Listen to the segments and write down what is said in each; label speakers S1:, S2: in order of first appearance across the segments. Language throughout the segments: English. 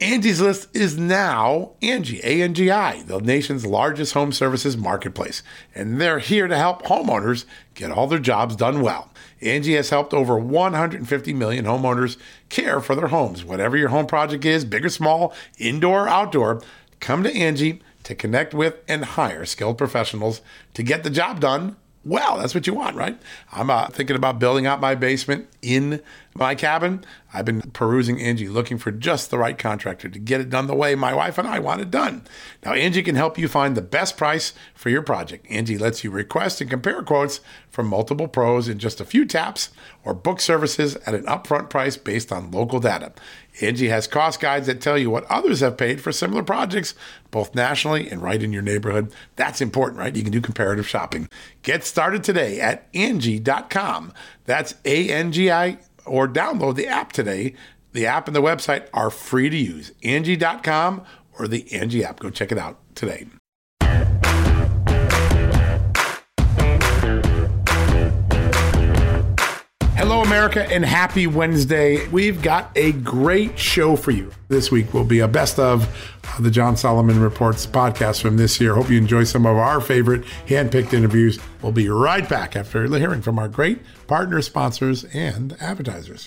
S1: Angie's List is now Angie, A-N-G-I, the nation's largest home services marketplace. And they're here to help homeowners get all their jobs done well. Angie has helped over 150 million homeowners care for their homes. Whatever your home project is, big or small, indoor or outdoor, come to Angie to connect with and hire skilled professionals to get the job done well. That's what you want, right? I'm uh, thinking about building out my basement in my cabin. I've been perusing Angie looking for just the right contractor to get it done the way my wife and I want it done. Now, Angie can help you find the best price for your project. Angie lets you request and compare quotes from multiple pros in just a few taps or book services at an upfront price based on local data. Angie has cost guides that tell you what others have paid for similar projects, both nationally and right in your neighborhood. That's important, right? You can do comparative shopping. Get started today at Angie.com. That's A N G I or download the app today. The app and the website are free to use. Angie.com or the Angie app. Go check it out today. Hello, America, and happy Wednesday. We've got a great show for you. This week will be a best of the John Solomon Reports podcast from this year. Hope you enjoy some of our favorite handpicked interviews. We'll be right back after hearing from our great partner sponsors and advertisers.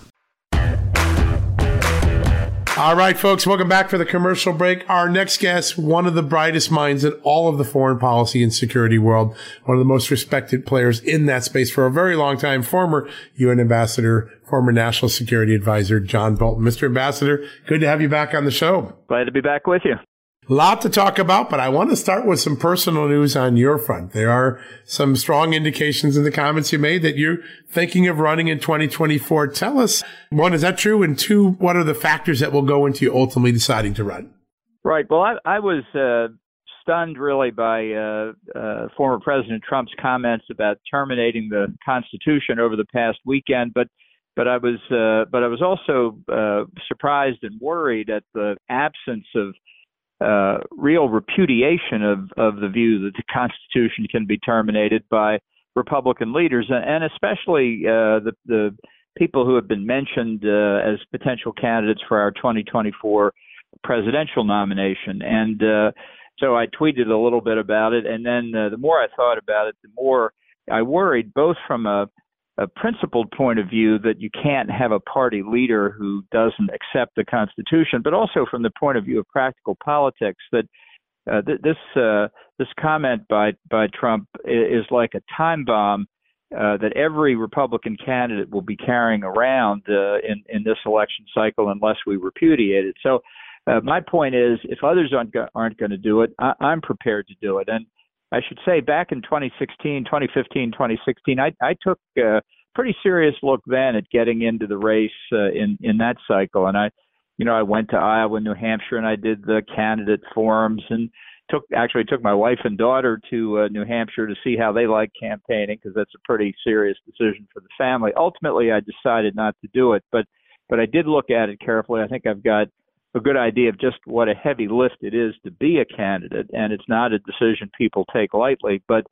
S1: All right, folks, welcome back for the commercial break. Our next guest, one of the brightest minds in all of the foreign policy and security world, one of the most respected players in that space for a very long time, former UN ambassador, former national security advisor, John Bolton. Mr. Ambassador, good to have you back on the show.
S2: Glad to be back with you.
S1: Lot to talk about, but I want to start with some personal news on your front. There are some strong indications in the comments you made that you're thinking of running in 2024. Tell us, one, is that true? And two, what are the factors that will go into you ultimately deciding to run?
S2: Right. Well, I, I was uh, stunned really by uh, uh, former President Trump's comments about terminating the Constitution over the past weekend, but but I was uh, but I was also uh, surprised and worried at the absence of uh, real repudiation of, of the view that the Constitution can be terminated by Republican leaders, and especially uh, the, the people who have been mentioned uh, as potential candidates for our 2024 presidential nomination. And uh, so I tweeted a little bit about it, and then uh, the more I thought about it, the more I worried, both from a a principled point of view that you can't have a party leader who doesn't accept the Constitution, but also from the point of view of practical politics that uh, th- this uh, this comment by by Trump is, like a time bomb uh, that every Republican candidate will be carrying around uh, in in this election cycle unless we repudiate it. So. Uh, my point is, if others aren't go- aren't going to do it, I- I'm prepared to do it. And I should say back in 2016, 2015, 2016, I, I took a pretty serious look then at getting into the race uh, in in that cycle, and I, you know, I went to Iowa, New Hampshire, and I did the candidate forums and took actually took my wife and daughter to uh, New Hampshire to see how they like campaigning because that's a pretty serious decision for the family. Ultimately, I decided not to do it, but but I did look at it carefully. I think I've got a good idea of just what a heavy lift it is to be a candidate, and it's not a decision people take lightly. But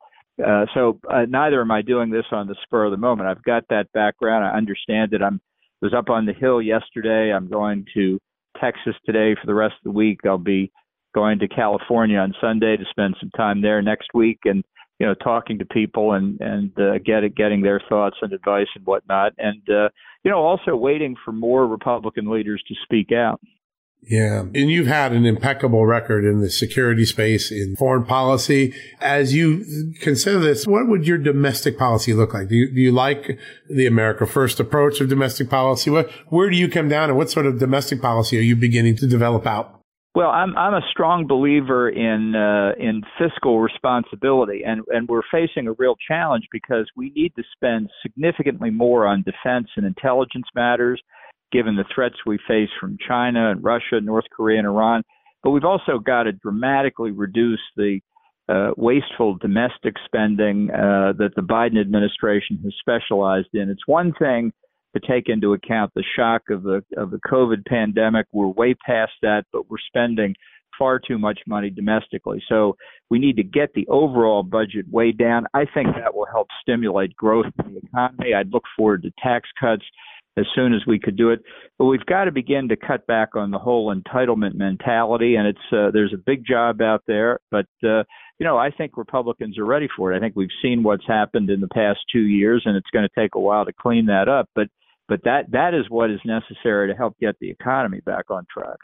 S2: uh, so uh, neither am I doing this on the spur of the moment. I've got that background. I understand it. I'm was up on the hill yesterday. I'm going to Texas today for the rest of the week. I'll be going to California on Sunday to spend some time there next week, and you know, talking to people and and uh, get getting their thoughts and advice and whatnot, and uh, you know, also waiting for more Republican leaders to speak out.
S1: Yeah. And you've had an impeccable record in the security space, in foreign policy. As you consider this, what would your domestic policy look like? Do you, do you like the America First approach of domestic policy? What, where do you come down and what sort of domestic policy are you beginning to develop out?
S2: Well, I'm I'm a strong believer in uh, in fiscal responsibility, and and we're facing a real challenge because we need to spend significantly more on defense and intelligence matters given the threats we face from China and Russia, North Korea, and Iran. But we've also got to dramatically reduce the uh, wasteful domestic spending uh, that the Biden administration has specialized in. It's one thing to take into account the shock of the of the COVID pandemic. We're way past that, but we're spending far too much money domestically. So we need to get the overall budget way down. I think that will help stimulate growth in the economy. I'd look forward to tax cuts as soon as we could do it. But we've got to begin to cut back on the whole entitlement mentality, and it's uh, there's a big job out there. But uh, you know, I think Republicans are ready for it. I think we've seen what's happened in the past two years, and it's going to take a while to clean that up. But but that that is what is necessary to help get the economy back on track.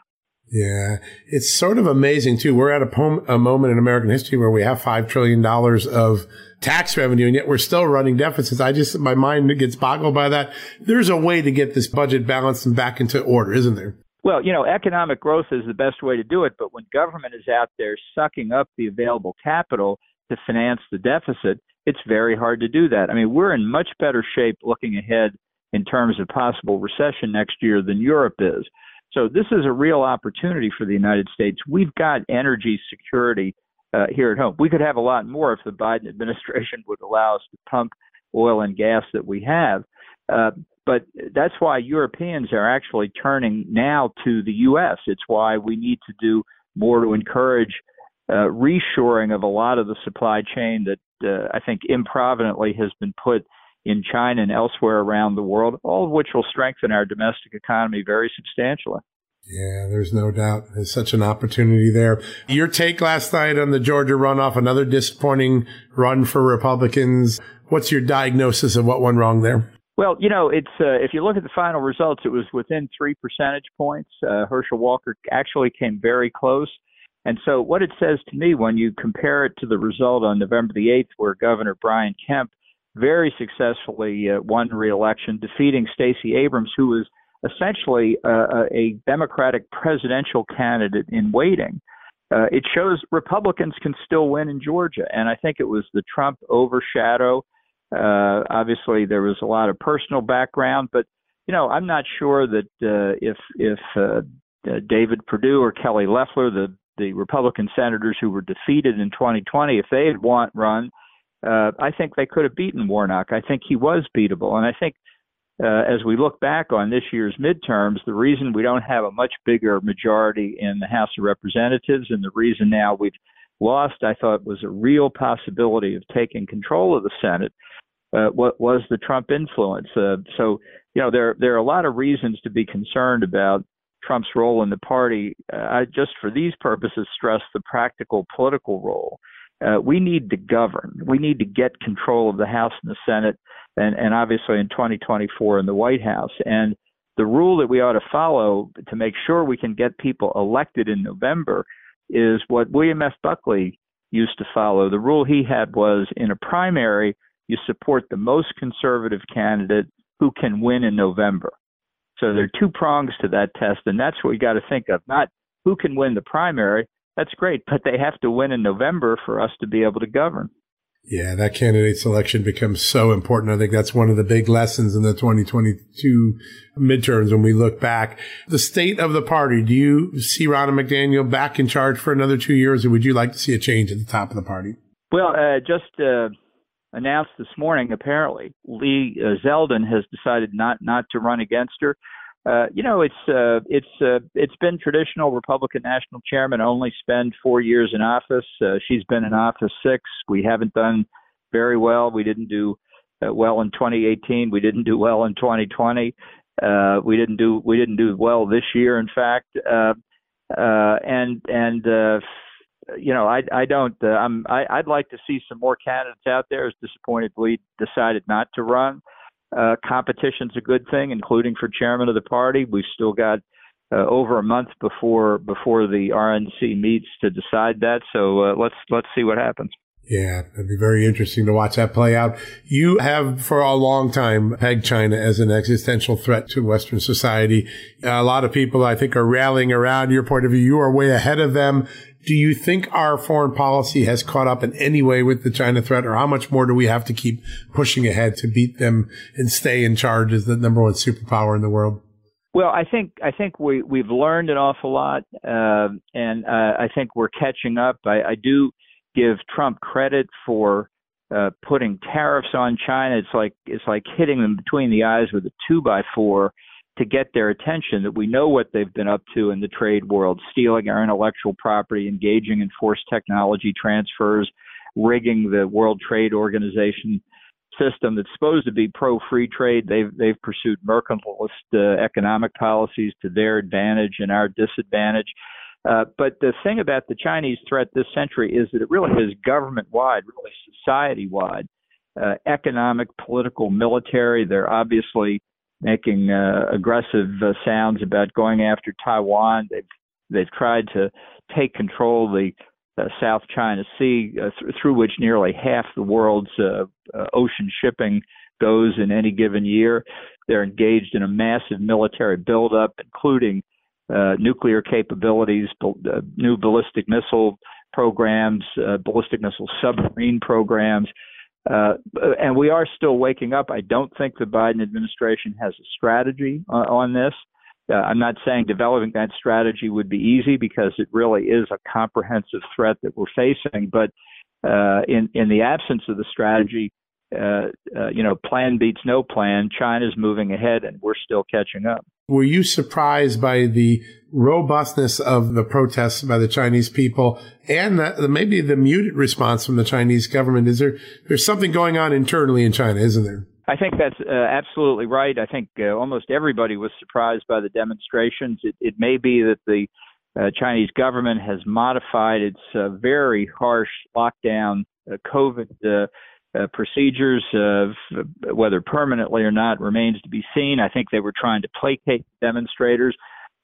S1: Yeah, it's sort of amazing too. We're at a, pom- a moment in American history where we have five trillion dollars of tax revenue, and yet we're still running deficits. I just my mind gets boggled by that. There's a way to get this budget balanced and back into order, isn't there?
S2: Well, you know, economic growth is the best way to do it, but when government is out there sucking up the available capital to finance the deficit, it's very hard to do that. I mean, we're in much better shape looking ahead in terms of possible recession next year than Europe is. So this is a real opportunity for the United States. We've got energy security uh, here at home. We could have a lot more if the Biden administration would allow us to pump oil and gas that we have. Uh, but that's why Europeans are actually turning now to the U.S. It's why we need to do more to encourage uh, reshoring of a lot of the supply chain that uh, I think improvidently has been put in China and elsewhere around the world, all of which will strengthen our domestic economy very substantially.
S1: Yeah, there's no doubt. There's such an opportunity there. Your take last night on the Georgia runoff, another disappointing run for Republicans. What's your diagnosis of what went wrong there?
S2: Well, you know, it's uh, if you look at the final results, it was within three percentage points. Uh, Herschel Walker actually came very close. And so, what it says to me when you compare it to the result on November the 8th, where Governor Brian Kemp very successfully uh, won re-election, defeating Stacey Abrams, who was essentially uh, a Democratic presidential candidate in waiting. Uh, it shows Republicans can still win in Georgia, and I think it was the Trump overshadow. Uh, obviously, there was a lot of personal background, but you know, I'm not sure that uh, if if uh, uh David Perdue or Kelly Loeffler, the the Republican senators who were defeated in 2020, if they had want run, uh, I think they could have beaten Warnock. I think he was beatable, and I think uh, as we look back on this year's midterms, the reason we don't have a much bigger majority in the House of Representatives, and the reason now we've lost, I thought was a real possibility of taking control of the Senate. Uh, what was the Trump influence? Uh, so, you know, there there are a lot of reasons to be concerned about Trump's role in the party. Uh, I just, for these purposes, stress the practical political role. Uh, we need to govern. We need to get control of the House and the Senate. and, and obviously in 2024 in the White House. And the rule that we ought to follow to make sure we can get people elected in November is what William F. Buckley used to follow. The rule he had was in a primary, you support the most conservative candidate who can win in November. So there are two prongs to that test, and that's what we got to think of. Not who can win the primary. That's great, but they have to win in November for us to be able to govern.
S3: Yeah, that candidate selection becomes so important. I think that's one of the big lessons in the 2022 midterms when we look back. The state of the party, do you see Ronna McDaniel back in charge for another two years, or would you like to see a change at the top of the party?
S2: Well, uh, just uh, announced this morning, apparently, Lee uh, Zeldin has decided not, not to run against her. Uh, you know, it's uh, it's uh, it's been traditional Republican national chairman only spend four years in office. Uh, she's been in office six. We haven't done very well. We didn't do uh, well in 2018. We didn't do well in 2020. Uh, we didn't do we didn't do well this year. In fact, uh, uh, and and uh, you know, I I don't. Uh, I'm I, I'd like to see some more candidates out there. As disappointed we decided not to run. Uh, uh, competition's a good thing, including for chairman of the party. We've still got uh, over a month before before the RNC meets to decide that. So uh, let's let's see what happens.
S3: Yeah, it'd be very interesting to watch that play out. You have for a long time pegged China as an existential threat to Western society. A lot of people, I think, are rallying around your point of view. You are way ahead of them. Do you think our foreign policy has caught up in any way with the China threat, or how much more do we have to keep pushing ahead to beat them and stay in charge as the number one superpower in the world?
S2: Well, I think I think we we've learned an awful lot, uh, and uh, I think we're catching up. I, I do give Trump credit for uh, putting tariffs on China. It's like it's like hitting them between the eyes with a two by four to get their attention that we know what they've been up to in the trade world, stealing our intellectual property, engaging in forced technology transfers, rigging the World Trade Organization system that's supposed to be pro free trade. They've they've pursued mercantilist uh, economic policies to their advantage and our disadvantage. Uh, but the thing about the Chinese threat this century is that it really is government wide, really society wide, uh, economic, political, military. They're obviously making uh, aggressive uh, sounds about going after Taiwan. They've they've tried to take control of the uh, South China Sea, uh, th- through which nearly half the world's uh, uh, ocean shipping goes in any given year. They're engaged in a massive military buildup, including uh, nuclear capabilities, uh, new ballistic missile programs, uh, ballistic missile submarine programs. Uh, and we are still waking up. I don't think the Biden administration has a strategy on, on this. Uh, I'm not saying developing that strategy would be easy because it really is a comprehensive threat that we're facing. But uh, in in the absence of the strategy, uh, uh, you know, plan beats no plan. China's moving ahead, and we're still catching up.
S3: Were you surprised by the robustness of the protests by the Chinese people and the, maybe the muted response from the Chinese government? Is there there's something going on internally in China, isn't there?
S2: I think that's uh, absolutely right. I think uh, almost everybody was surprised by the demonstrations. It, it may be that the uh, Chinese government has modified its uh, very harsh lockdown uh, COVID uh, procedures, uh, whether permanently or not, remains to be seen. I think they were trying to placate demonstrators.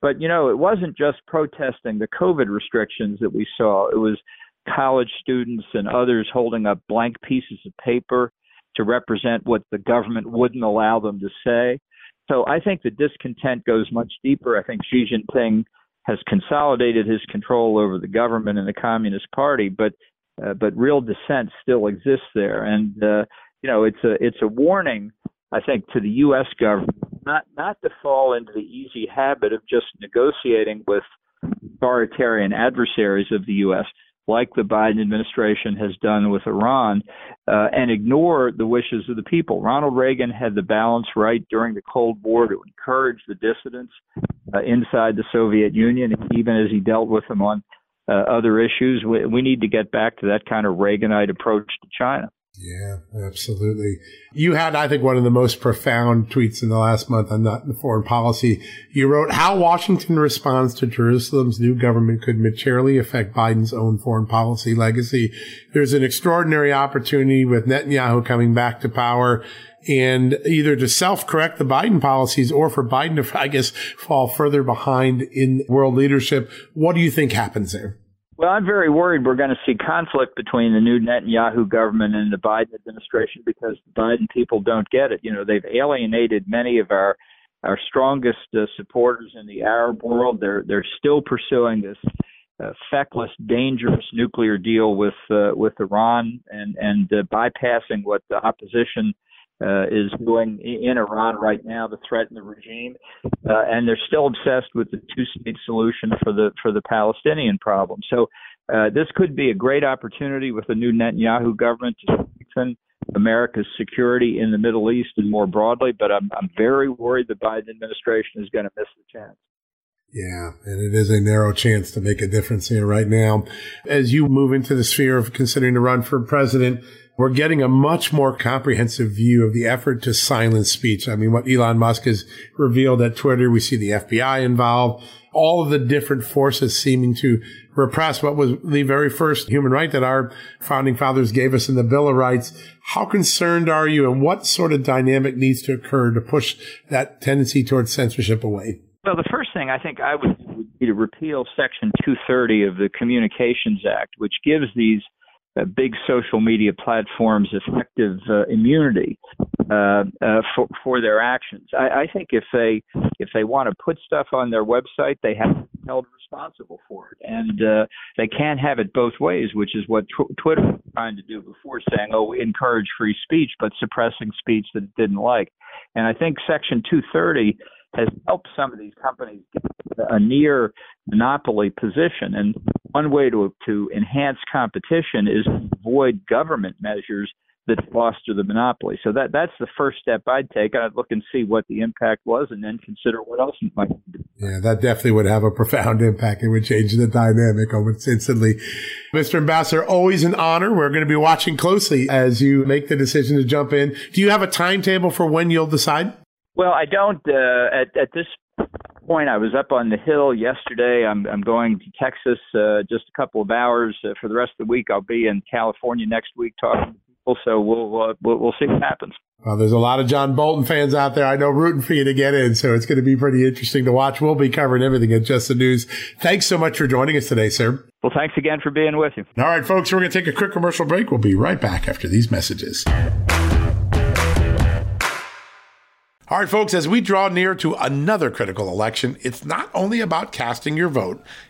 S2: But, you know, it wasn't just protesting the COVID restrictions that we saw, it was college students and others holding up blank pieces of paper to represent what the government wouldn't allow them to say. So I think the discontent goes much deeper. I think Xi Jinping has consolidated his control over the government and the Communist Party, but uh, but real dissent still exists there. And uh, you know, it's a it's a warning, I think, to the U.S. government not not to fall into the easy habit of just negotiating with authoritarian adversaries of the U.S. Like the Biden administration has done with Iran, uh, and ignore the wishes of the people. Ronald Reagan had the balance right during the Cold War to encourage the dissidents uh, inside the Soviet Union, even as he dealt with them on uh, other issues. We, we need to get back to that kind of Reaganite approach to China.
S3: Yeah, absolutely. You had, I think, one of the most profound tweets in the last month on that foreign policy. You wrote how Washington responds to Jerusalem's new government could materially affect Biden's own foreign policy legacy. There's an extraordinary opportunity with Netanyahu coming back to power
S1: and either to self correct the Biden policies or for Biden to, I guess, fall further behind in world leadership. What do you think happens there?
S2: Well, I'm very worried we're going to see conflict between the new Netanyahu government and the Biden administration because the Biden people don't get it. You know, they've alienated many of our our strongest uh, supporters in the Arab world. They're they're still pursuing this uh, feckless, dangerous nuclear deal with uh, with Iran and and uh, bypassing what the opposition uh, is doing in Iran right now to threaten the regime, uh, and they're still obsessed with the two-state solution for the for the Palestinian problem. So uh, this could be a great opportunity with the new Netanyahu government to strengthen America's security in the Middle East and more broadly. But I'm I'm very worried the Biden administration is going to miss the chance.
S1: Yeah, and it is a narrow chance to make a difference here right now. As you move into the sphere of considering to run for president, we're getting a much more comprehensive view of the effort to silence speech. I mean, what Elon Musk has revealed at Twitter, we see the FBI involved, all of the different forces seeming to repress what was the very first human right that our founding fathers gave us in the Bill of Rights. How concerned are you and what sort of dynamic needs to occur to push that tendency towards censorship away?
S2: Well, the first thing I think I would, be to repeal Section 230 of the Communications Act, which gives these uh, big social media platforms effective uh, immunity uh, uh, for, for their actions. I, I think if they if they want to put stuff on their website, they have to be held responsible for it, and uh, they can't have it both ways, which is what tw- Twitter was trying to do before, saying, "Oh, encourage free speech," but suppressing speech that it didn't like. And I think Section 230 has helped some of these companies get a near monopoly position. And one way to to enhance competition is to avoid government measures that foster the monopoly. So that that's the first step I'd take. I'd look and see what the impact was, and then consider what else might. Do.
S1: Yeah, that definitely would have a profound impact. It would change the dynamic almost instantly. Mr. Ambassador, always an honor. We're going to be watching closely as you make the decision to jump in. Do you have a timetable for when you'll decide?
S2: Well, I don't. Uh, at at this point, I was up on the hill yesterday. I'm I'm going to Texas uh, just a couple of hours. Uh, for the rest of the week, I'll be in California next week talking to people. So we'll uh, we'll, we'll see what happens.
S1: Well, there's a lot of John Bolton fans out there. I know rooting for you to get in, so it's going to be pretty interesting to watch. We'll be covering everything at Just the News. Thanks so much for joining us today, sir.
S2: Well, thanks again for being with you.
S1: All right, folks, we're going to take a quick commercial break. We'll be right back after these messages. All right, folks, as we draw near to another critical election, it's not only about casting your vote,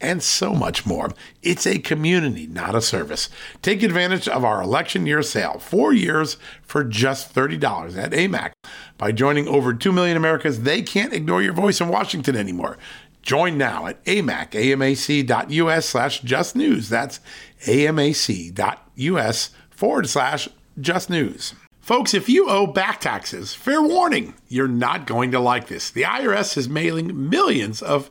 S1: and so much more. It's a community, not a service. Take advantage of our election year sale, four years for just $30 at AMAC. By joining over 2 million Americans, they can't ignore your voice in Washington anymore. Join now at amac, amac.us slash just news. That's amac.us forward slash just news. Folks, if you owe back taxes, fair warning, you're not going to like this. The IRS is mailing millions of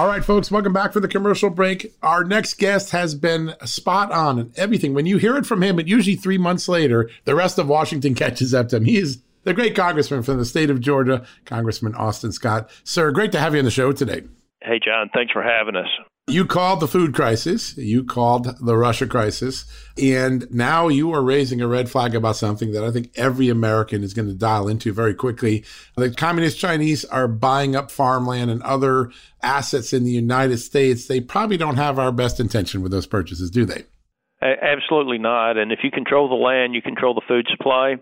S1: All right, folks, welcome back for the commercial break. Our next guest has been spot on and everything. When you hear it from him, it usually three months later, the rest of Washington catches up to him. He is the great congressman from the state of Georgia, Congressman Austin Scott. Sir, great to have you on the show today.
S4: Hey, John, thanks for having us.
S1: You called the food crisis, you called the Russia crisis, and now you are raising a red flag about something that I think every American is going to dial into very quickly. The communist Chinese are buying up farmland and other assets in the United States. They probably don't have our best intention with those purchases, do they?
S4: Absolutely not. And if you control the land, you control the food supply.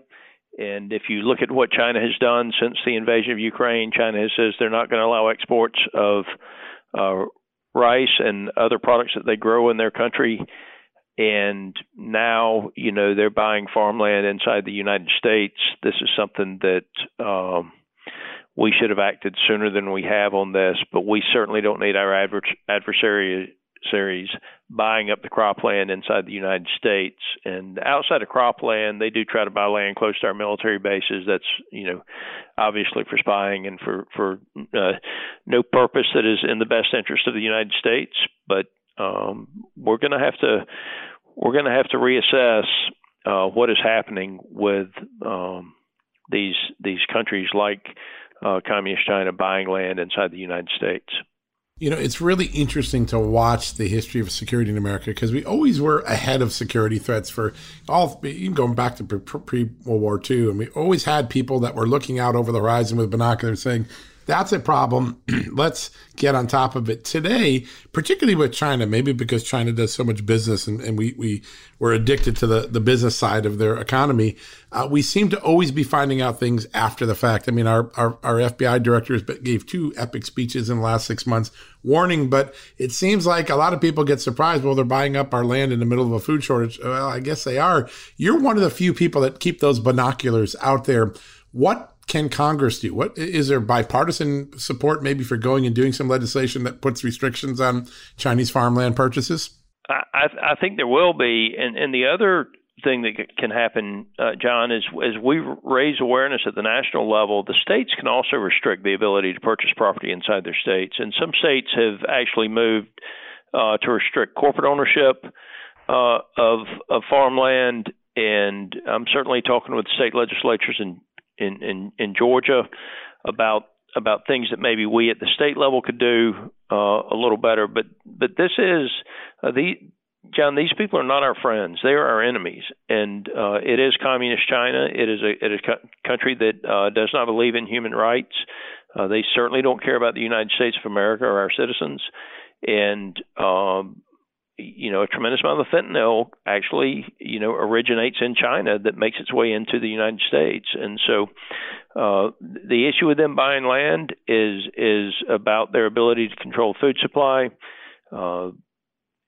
S4: And if you look at what China has done since the invasion of Ukraine, China says they're not going to allow exports of uh, rice and other products that they grow in their country. And now, you know, they're buying farmland inside the United States. This is something that um, we should have acted sooner than we have on this, but we certainly don't need our adver- adversary series buying up the cropland inside the United States. And outside of cropland, they do try to buy land close to our military bases. That's you know obviously for spying and for for uh, no purpose that is in the best interest of the United States. But um, we're going to have to we're going to have to reassess uh, what is happening with um, these these countries like uh, communist China buying land inside the United States.
S1: You know, it's really interesting to watch the history of security in America because we always were ahead of security threats for all, even going back to pre World War II. And we always had people that were looking out over the horizon with binoculars saying, that's a problem. Let's get on top of it today, particularly with China, maybe because China does so much business and, and we, we were addicted to the, the business side of their economy. Uh, we seem to always be finding out things after the fact. I mean, our, our, our FBI directors gave two epic speeches in the last six months warning, but it seems like a lot of people get surprised. Well, they're buying up our land in the middle of a food shortage. Well, I guess they are. You're one of the few people that keep those binoculars out there. What can Congress do? What is there bipartisan support maybe for going and doing some legislation that puts restrictions on Chinese farmland purchases?
S4: I, I think there will be, and and the other thing that can happen, uh, John, is as we raise awareness at the national level, the states can also restrict the ability to purchase property inside their states, and some states have actually moved uh, to restrict corporate ownership uh, of of farmland. And I'm certainly talking with state legislatures in in in, in Georgia about about things that maybe we at the state level could do uh, a little better. But but this is uh, the John. These people are not our friends; they are our enemies. And uh, it is communist China. It is a it is a country that uh, does not believe in human rights. Uh, they certainly don't care about the United States of America or our citizens. And um, you know, a tremendous amount of fentanyl actually, you know, originates in China that makes its way into the United States. And so uh, the issue with them buying land is is about their ability to control food supply. Uh,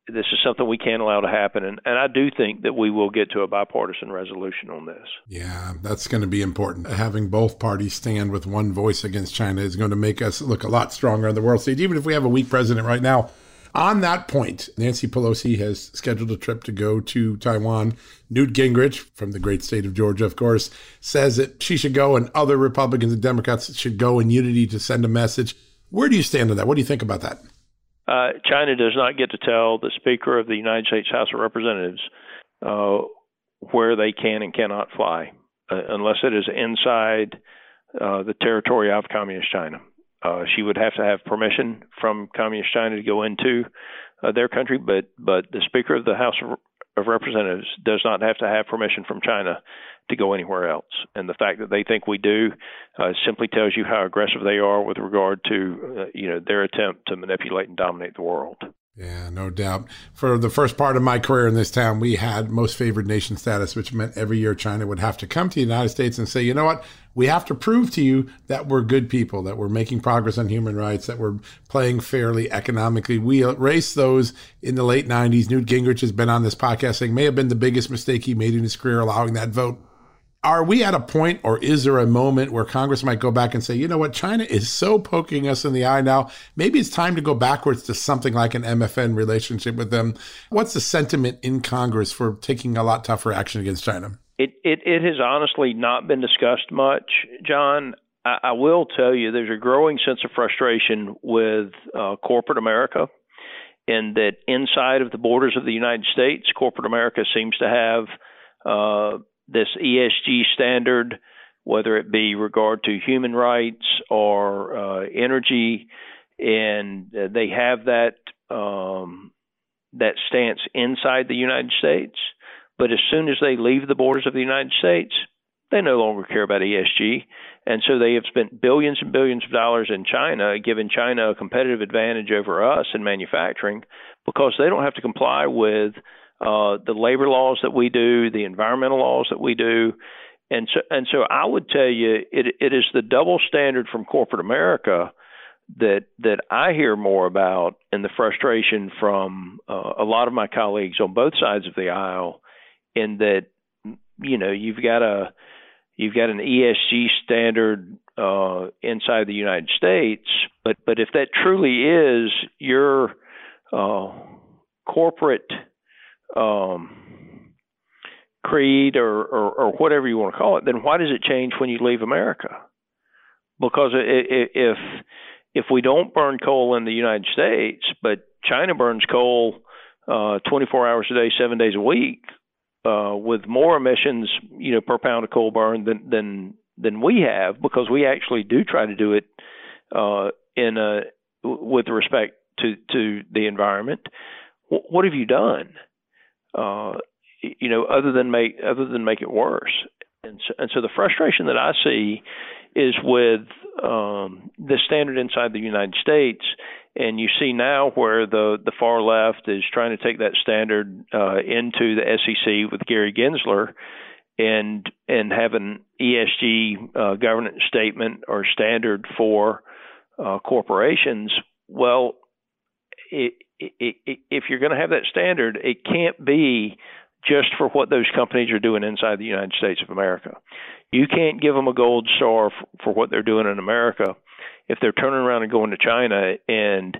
S4: this is something we can't allow to happen. And, and I do think that we will get to a bipartisan resolution on this.
S1: Yeah, that's going to be important. Having both parties stand with one voice against China is going to make us look a lot stronger on the world stage, even if we have a weak president right now. On that point, Nancy Pelosi has scheduled a trip to go to Taiwan. Newt Gingrich, from the great state of Georgia, of course, says that she should go and other Republicans and Democrats should go in unity to send a message. Where do you stand on that? What do you think about that?
S4: Uh, China does not get to tell the Speaker of the United States House of Representatives uh, where they can and cannot fly, uh, unless it is inside uh, the territory of Communist China. Uh, she would have to have permission from Communist China to go into uh, their country, but but the Speaker of the House of, Representatives does not have to have permission from China to go anywhere else. And the fact that they think we do uh, simply tells you how aggressive they are with regard to uh, you know their attempt to manipulate and dominate the world.
S1: Yeah, no doubt. For the first part of my career in this town, we had most favored nation status, which meant every year China would have to come to the United States and say, you know what, we have to prove to you that we're good people, that we're making progress on human rights, that we're playing fairly economically. We erased those in the late 90s. Newt Gingrich has been on this podcast saying may have been the biggest mistake he made in his career allowing that vote are we at a point or is there a moment where Congress might go back and say, you know what, China is so poking us in the eye now, maybe it's time to go backwards to something like an MFN relationship with them? What's the sentiment in Congress for taking a lot tougher action against China?
S4: It, it, it has honestly not been discussed much, John. I, I will tell you there's a growing sense of frustration with uh, corporate America in that inside of the borders of the United States, corporate America seems to have uh, this ESG standard, whether it be regard to human rights or uh, energy, and they have that um, that stance inside the United States. But as soon as they leave the borders of the United States, they no longer care about ESG. And so they have spent billions and billions of dollars in China, giving China a competitive advantage over us in manufacturing because they don't have to comply with uh, the labor laws that we do, the environmental laws that we do. And so, and so I would tell you, it, it is the double standard from corporate America that that I hear more about, and the frustration from uh, a lot of my colleagues on both sides of the aisle, in that you know you've got a you've got an ESG standard uh, inside the United States, but but if that truly is your uh, corporate um, creed or, or, or whatever you want to call it, then why does it change when you leave America? Because if if we don't burn coal in the United States, but China burns coal uh, 24 hours a day, seven days a week, uh, with more emissions, you know, per pound of coal burned than than than we have, because we actually do try to do it uh, in a with respect to to the environment. what have you done? Uh, you know, other than make other than make it worse. And so, and so the frustration that I see is with um, the standard inside the United States, and you see now where the the far left is trying to take that standard uh, into the SEC with Gary Gensler, and and have an ESG uh, governance statement or standard for uh, corporations. Well, it, if you're going to have that standard, it can't be just for what those companies are doing inside the United States of America. You can't give them a gold star for, for what they're doing in America if they're turning around and going to China and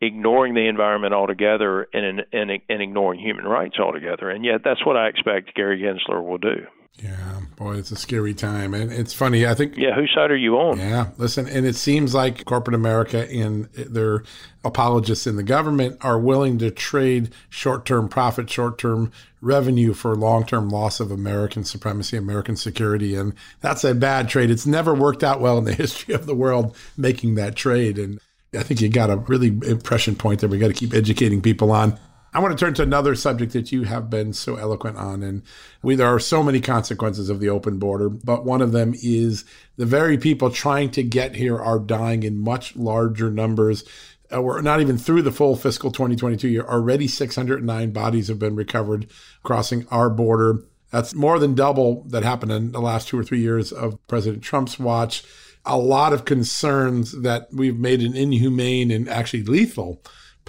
S4: ignoring the environment altogether and, and, and ignoring human rights altogether. And yet, that's what I expect Gary Gensler will do.
S1: Yeah, boy, it's a scary time. And it's funny, I think.
S4: Yeah, whose side are you on?
S1: Yeah, listen, and it seems like corporate America and their apologists in the government are willing to trade short term profit, short term revenue for long term loss of American supremacy, American security. And that's a bad trade. It's never worked out well in the history of the world making that trade. And I think you got a really impression point that we got to keep educating people on. I want to turn to another subject that you have been so eloquent on. And we, there are so many consequences of the open border, but one of them is the very people trying to get here are dying in much larger numbers. Uh, we're not even through the full fiscal 2022 year. Already 609 bodies have been recovered crossing our border. That's more than double that happened in the last two or three years of President Trump's watch. A lot of concerns that we've made an inhumane and actually lethal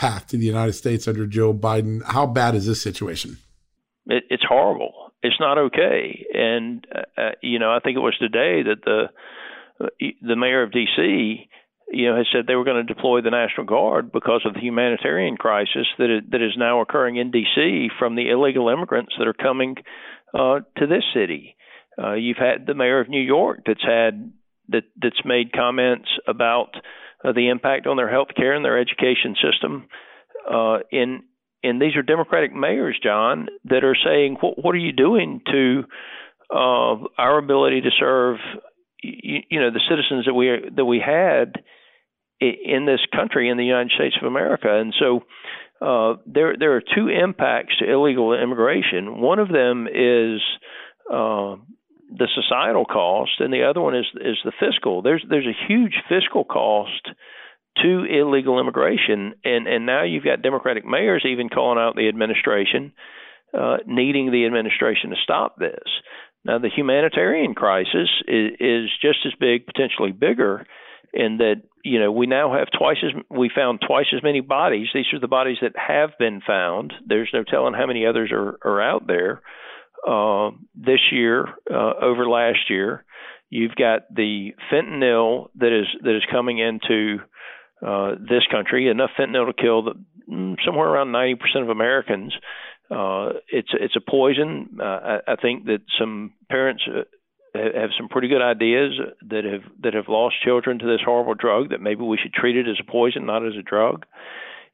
S1: path to the United States under Joe Biden. How bad is this situation?
S4: It, it's horrible. It's not okay. And uh, uh you know, I think it was today that the uh, the mayor of D.C. You know, has said they were going to deploy the National Guard because of the humanitarian crisis that it, that is now occurring in D.C. from the illegal immigrants that are coming uh, to this city. Uh, you've had the mayor of New York that's had that that's made comments about uh, the impact on their health care and their education system. Uh, in and these are Democratic mayors, John, that are saying, "What, what are you doing to uh, our ability to serve, you, you know, the citizens that we that we had in this country, in the United States of America?" And so, uh, there there are two impacts to illegal immigration. One of them is uh, the societal cost, and the other one is is the fiscal. There's there's a huge fiscal cost to illegal immigration, and and now you've got Democratic mayors even calling out the administration, uh, needing the administration to stop this. Now the humanitarian crisis is, is just as big, potentially bigger, in that you know we now have twice as we found twice as many bodies. These are the bodies that have been found. There's no telling how many others are are out there uh, this year uh, over last year. You've got the fentanyl that is that is coming into uh, this country, enough fentanyl to kill the, mm, somewhere around 90% of Americans. Uh, it's it's a poison. Uh, I, I think that some parents uh, have some pretty good ideas that have that have lost children to this horrible drug. That maybe we should treat it as a poison, not as a drug.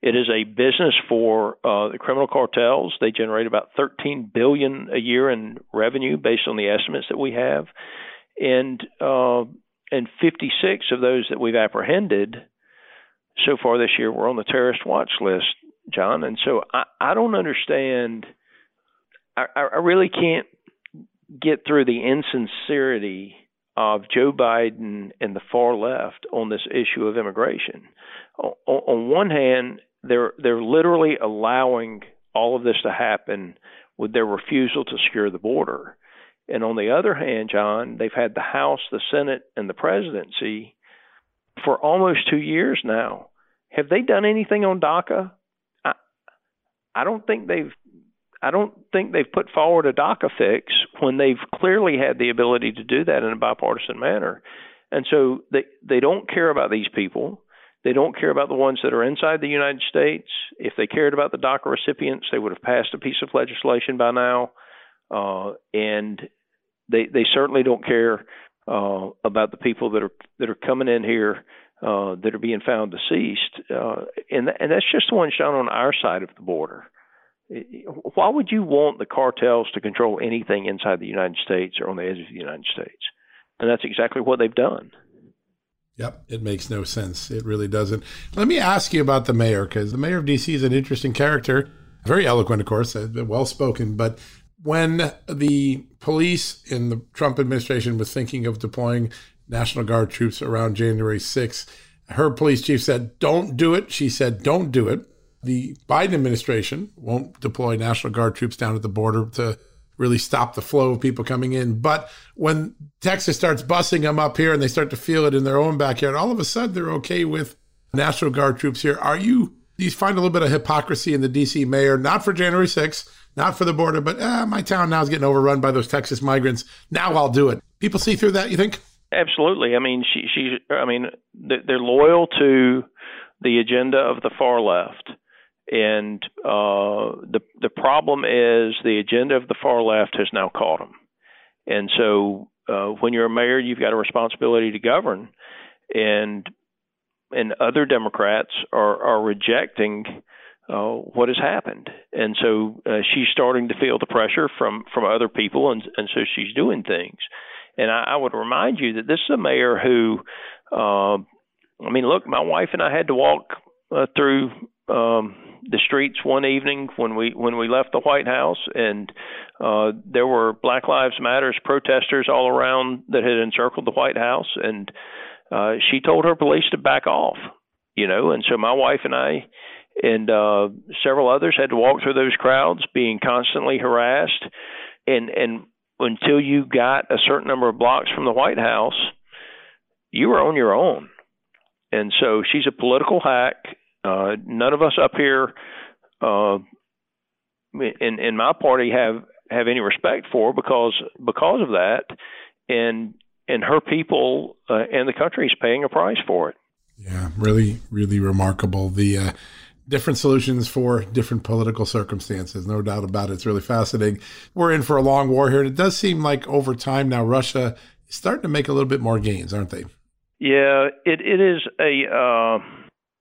S4: It is a business for uh, the criminal cartels. They generate about 13 billion a year in revenue, based on the estimates that we have, and uh, and 56 of those that we've apprehended so far this year were on the terrorist watch list, John. And so I, I don't understand. I, I really can't get through the insincerity of Joe Biden and the far left on this issue of immigration. On, on one hand, they're they're literally allowing all of this to happen with their refusal to secure the border. And on the other hand, John, they've had the House, the Senate, and the presidency for almost two years now. Have they done anything on DACA? I, I don't think they've. I don't think they've put forward a DACA fix when they've clearly had the ability to do that in a bipartisan manner. And so they they don't care about these people. They don't care about the ones that are inside the United States. If they cared about the DACA recipients, they would have passed a piece of legislation by now. Uh, and they they certainly don't care uh, about the people that are that are coming in here uh, that are being found deceased, uh, and and that's just the ones shown on our side of the border. Why would you want the cartels to control anything inside the United States or on the edge of the United States? And that's exactly what they've done.
S1: Yep, it makes no sense. It really doesn't. Let me ask you about the mayor, because the mayor of DC is an interesting character, very eloquent, of course, uh, well spoken. But when the police in the Trump administration was thinking of deploying National Guard troops around January 6th. Her police chief said, don't do it. She said, don't do it. The Biden administration won't deploy National Guard troops down at the border to really stop the flow of people coming in. But when Texas starts busing them up here and they start to feel it in their own backyard, all of a sudden they're okay with National Guard troops here. Are you, do you find a little bit of hypocrisy in the DC mayor, not for January 6th, not for the border, but uh, my town now is getting overrun by those Texas migrants. Now I'll do it. People see through that, you think?
S4: Absolutely. I mean, she she's. I mean, they're loyal to the agenda of the far left, and uh, the the problem is the agenda of the far left has now caught them, and so uh, when you're a mayor, you've got a responsibility to govern, and and other Democrats are are rejecting uh, what has happened, and so uh, she's starting to feel the pressure from from other people, and and so she's doing things. And I, I would remind you that this is a mayor who, uh, I mean, look, my wife and I had to walk uh, through um, the streets one evening when we when we left the White House, and uh, there were Black Lives Matters protesters all around that had encircled the White House, and uh, she told her police to back off. You know, and so my wife and I and uh, several others had to walk through those crowds, being constantly harassed, and and until you got a certain number of blocks from the White House, you were on your own. And so she's a political hack. Uh, none of us up here uh, in in my party have have any respect for because because of that, and and her people uh, and the country is paying a price for it.
S1: Yeah, really, really remarkable. The uh, different solutions for different political circumstances. No doubt about it. It's really fascinating. We're in for a long war here. And it does seem like over time now, Russia is starting to make a little bit more gains, aren't they?
S4: Yeah, it, it is a. Uh,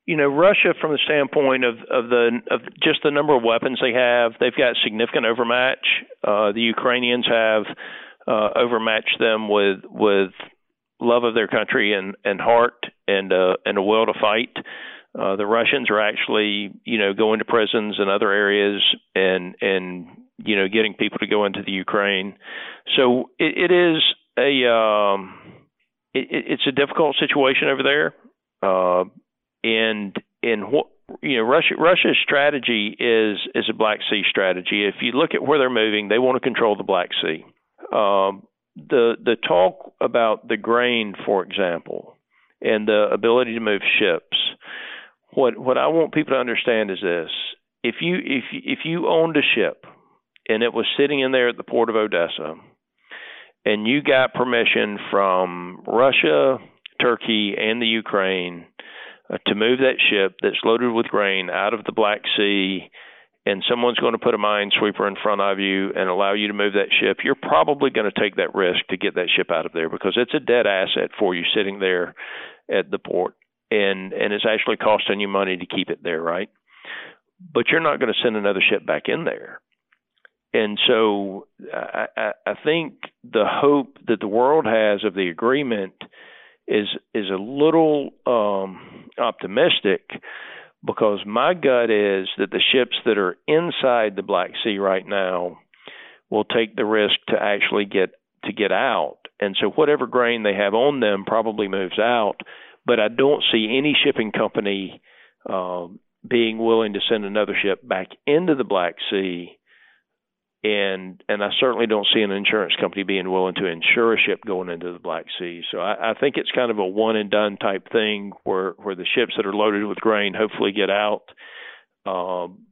S4: you know, Russia, from the standpoint of, of the of just the number of weapons they have, they've got significant overmatch. Uh, the Ukrainians have uh, overmatched them with with love of their country and, and heart and uh, and a will to fight. Uh, the Russians are actually, you know, going to prisons and other areas and and you know, getting people to go into the Ukraine. So it, it is a um, it, it's a difficult situation over there, uh, and and what you know, Russia Russia's strategy is is a Black Sea strategy. If you look at where they're moving, they want to control the Black Sea. Um, the the talk about the grain, for example, and the ability to move ships. What what I want people to understand is this: if you if if you owned a ship and it was sitting in there at the port of Odessa, and you got permission from Russia, Turkey, and the Ukraine to move that ship that's loaded with grain out of the Black Sea and someone's going to put a minesweeper in front of you and allow you to move that ship, you're probably going to take that risk to get that ship out of there because it's a dead asset for you sitting there at the port, and and it's actually costing you money to keep it there, right? But you're not going to send another ship back in there. And so I, I, I think the hope that the world has of the agreement is is a little um, optimistic because my gut is that the ships that are inside the Black Sea right now will take the risk to actually get to get out. And so whatever grain they have on them probably moves out, but I don't see any shipping company uh, being willing to send another ship back into the Black Sea and and I certainly don't see an insurance company being willing to insure a ship going into the Black Sea. So I, I think it's kind of a one and done type thing where where the ships that are loaded with grain hopefully get out. Um,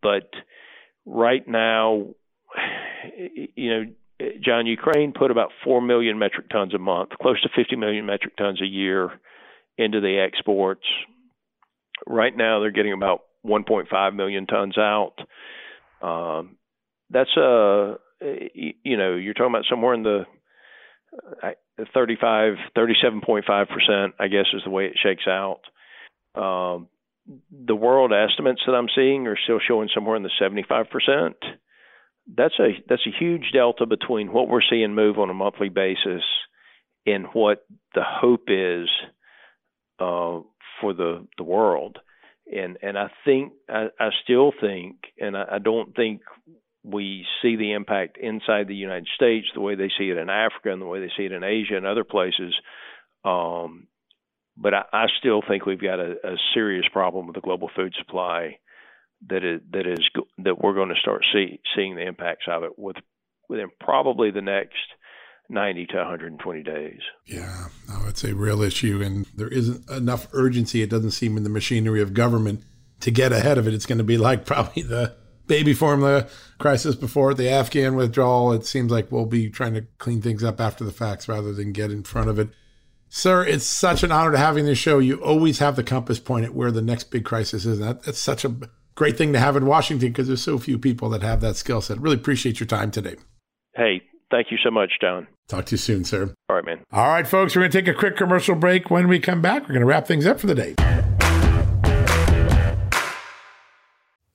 S4: but right now, you know, John, Ukraine put about four million metric tons a month, close to 50 million metric tons a year into the exports. Right now, they're getting about 1.5 million tons out. Um, that's a uh, you know you're talking about somewhere in the 35 37.5 percent I guess is the way it shakes out. Um, the world estimates that I'm seeing are still showing somewhere in the 75 percent. That's a that's a huge delta between what we're seeing move on a monthly basis and what the hope is uh, for the the world. And and I think I, I still think, and I, I don't think we see the impact inside the United States, the way they see it in Africa, and the way they see it in Asia and other places. Um, but I, I, still think we've got a, a, serious problem with the global food supply that is that is that we're going to start see, seeing the impacts of it with within probably the next 90 to 120 days.
S1: Yeah, no, it's a real issue, and there isn't enough urgency. It doesn't seem in the machinery of government to get ahead of it. It's going to be like probably the baby formula crisis before the Afghan withdrawal. It seems like we'll be trying to clean things up after the facts rather than get in front of it. Sir, it's such an honor to have you in the show. You always have the compass point at where the next big crisis is. That, that's such a great thing to have in Washington because there's so few people that have that skill set. Really appreciate your time today.
S4: Hey, thank you so much, John.
S1: Talk to you soon, sir.
S4: All right, man.
S1: All right, folks, we're going to take a quick commercial break. When we come back, we're going to wrap things up for the day.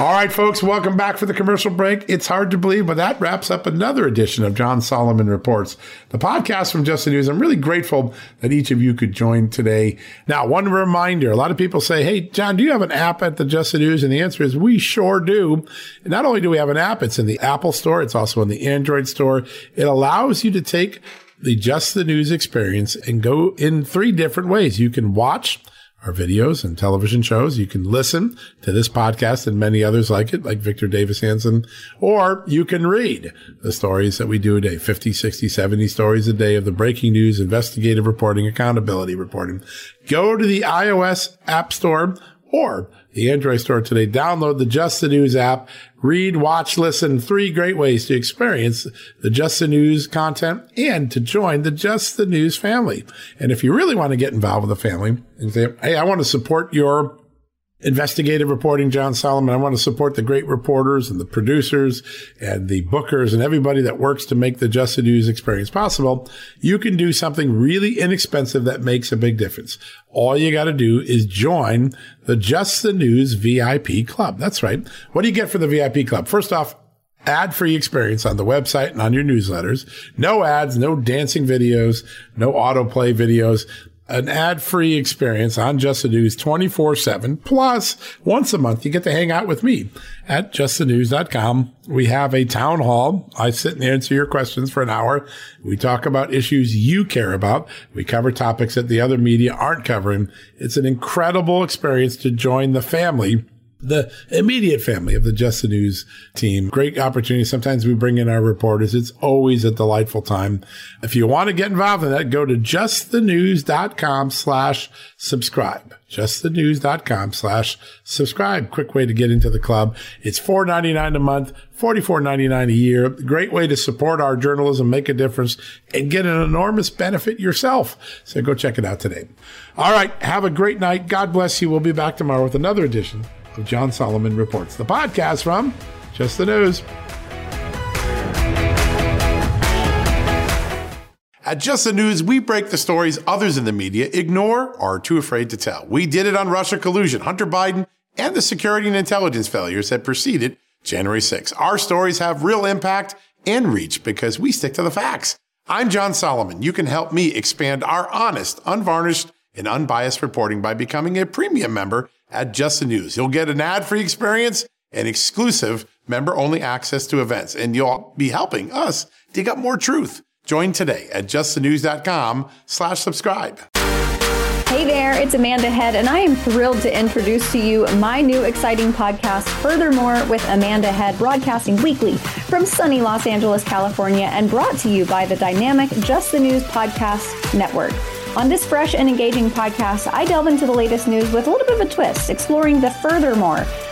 S1: All right, folks, welcome back for the commercial break. It's hard to believe, but that wraps up another edition of John Solomon Reports, the podcast from Just the News. I'm really grateful that each of you could join today. Now, one reminder a lot of people say, Hey, John, do you have an app at the Just the News? And the answer is we sure do. And not only do we have an app, it's in the Apple Store, it's also in the Android Store. It allows you to take the Just the News experience and go in three different ways. You can watch our videos and television shows. You can listen to this podcast and many others like it, like Victor Davis Hanson, or you can read the stories that we do a day, 50, 60, 70 stories a day of the breaking news, investigative reporting, accountability reporting. Go to the iOS app store or the Android store today. Download the Just the News app. Read, watch, listen. Three great ways to experience the Just the News content and to join the Just the News family. And if you really want to get involved with the family and say, Hey, I want to support your investigative reporting, John Solomon. I want to support the great reporters and the producers and the bookers and everybody that works to make the Just the News experience possible. You can do something really inexpensive that makes a big difference. All you got to do is join the Just the News VIP club. That's right. What do you get for the VIP club? First off, ad free experience on the website and on your newsletters. No ads, no dancing videos, no autoplay videos an ad-free experience on Just the News 24-7. Plus, once a month, you get to hang out with me at justthenews.com. We have a town hall. I sit and answer your questions for an hour. We talk about issues you care about. We cover topics that the other media aren't covering. It's an incredible experience to join the family the immediate family of the Just the News team. Great opportunity. Sometimes we bring in our reporters. It's always a delightful time. If you want to get involved in that, go to justthenews.com slash subscribe. Justthenews.com slash subscribe. Quick way to get into the club. It's $4.99 a month, $44.99 a year. Great way to support our journalism, make a difference, and get an enormous benefit yourself. So go check it out today. All right. Have a great night. God bless you. We'll be back tomorrow with another edition of John Solomon Reports, the podcast from Just the News. At Just the News, we break the stories others in the media ignore or are too afraid to tell. We did it on Russia collusion, Hunter Biden, and the security and intelligence failures that preceded January 6. Our stories have real impact and reach because we stick to the facts. I'm John Solomon. You can help me expand our honest, unvarnished, and unbiased reporting by becoming a premium member at Just the News. You'll get an ad-free experience and exclusive member-only access to events, and you'll be helping us dig up more truth. Join today at justthenews.com slash subscribe.
S5: Hey there, it's Amanda Head, and I am thrilled to introduce to you my new exciting podcast, Furthermore with Amanda Head, broadcasting weekly from sunny Los Angeles, California, and brought to you by the dynamic Just the News Podcast Network. On this fresh and engaging podcast, I delve into the latest news with a little bit of a twist, exploring the furthermore